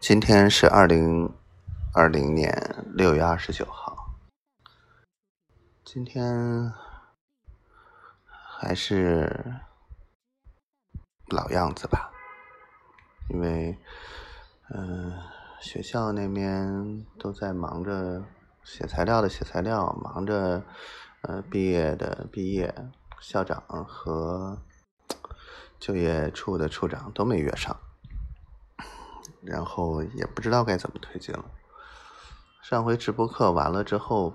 今天是二零二零年六月二十九号。今天还是老样子吧，因为嗯、学校那边都在忙着写材料的写材料，忙着呃毕业的毕业，校长和就业处的处长都没约上。然后也不知道该怎么推进了。上回直播课完了之后，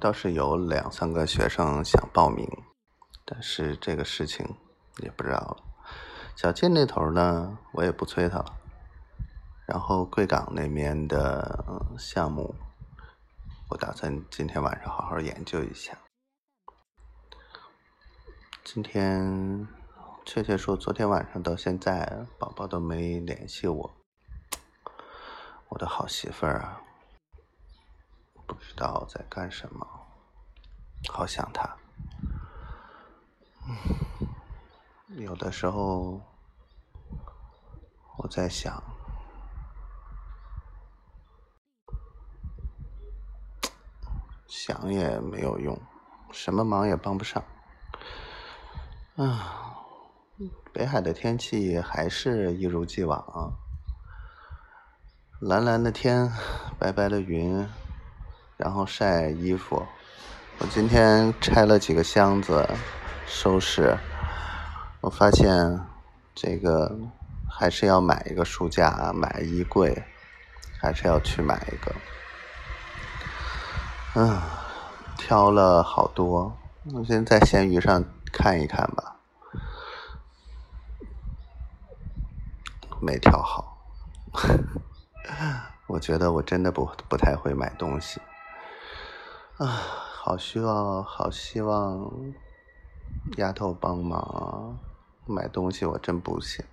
倒是有两三个学生想报名，但是这个事情也不知道了。小金那头呢，我也不催他了。然后贵港那边的、项目，我打算今天晚上好好研究一下。今天确切说，昨天晚上到现在，宝宝都没联系我。我的好媳妇儿啊，不知道在干什么，好想她。有的时候我在想，想也没有用，什么忙也帮不上。啊，北海的天气还是一如既往啊，蓝蓝的天，白白的云，然后晒衣服。我今天拆了几个箱子收拾，我发现这个还是要买一个书架，买衣柜，还是要去买一个。嗯，挑了好多，我先在闲鱼上看一看吧。没调好，我觉得我真的不不太会买东西啊，好希望好希望丫头帮忙！买东西我真不行，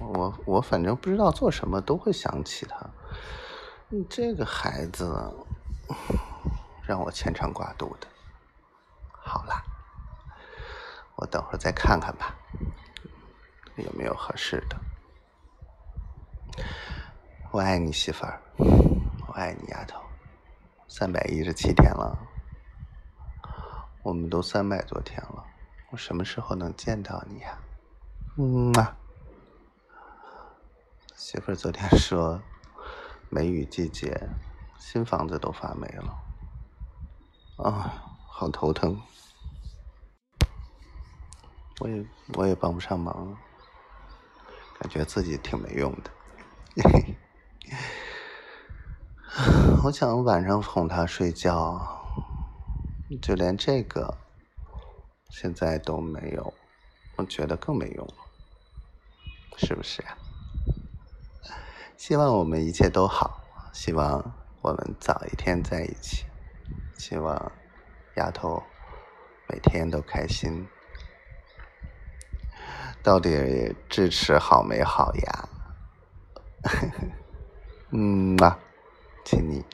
我我反正不知道做什么都会想起他，这个孩子让我牵肠挂肚的。好啦。等会儿再看看吧，有没有合适的。我爱你，媳妇儿，我爱你，丫头。三百一十七天了，我们都三百多天了，我什么时候能见到你呀、嗯啊，媳妇儿昨天说，梅雨季节，新房子都发霉了，啊，好头疼。我也我也帮不上忙，感觉自己挺没用的。我想晚上哄他睡觉，就连这个现在都没有，我觉得更没用了，是不是呀、希望我们一切都好，希望我们早一天在一起，希望丫头每天都开心。到底智齿好没好呀？嗯啊，请你。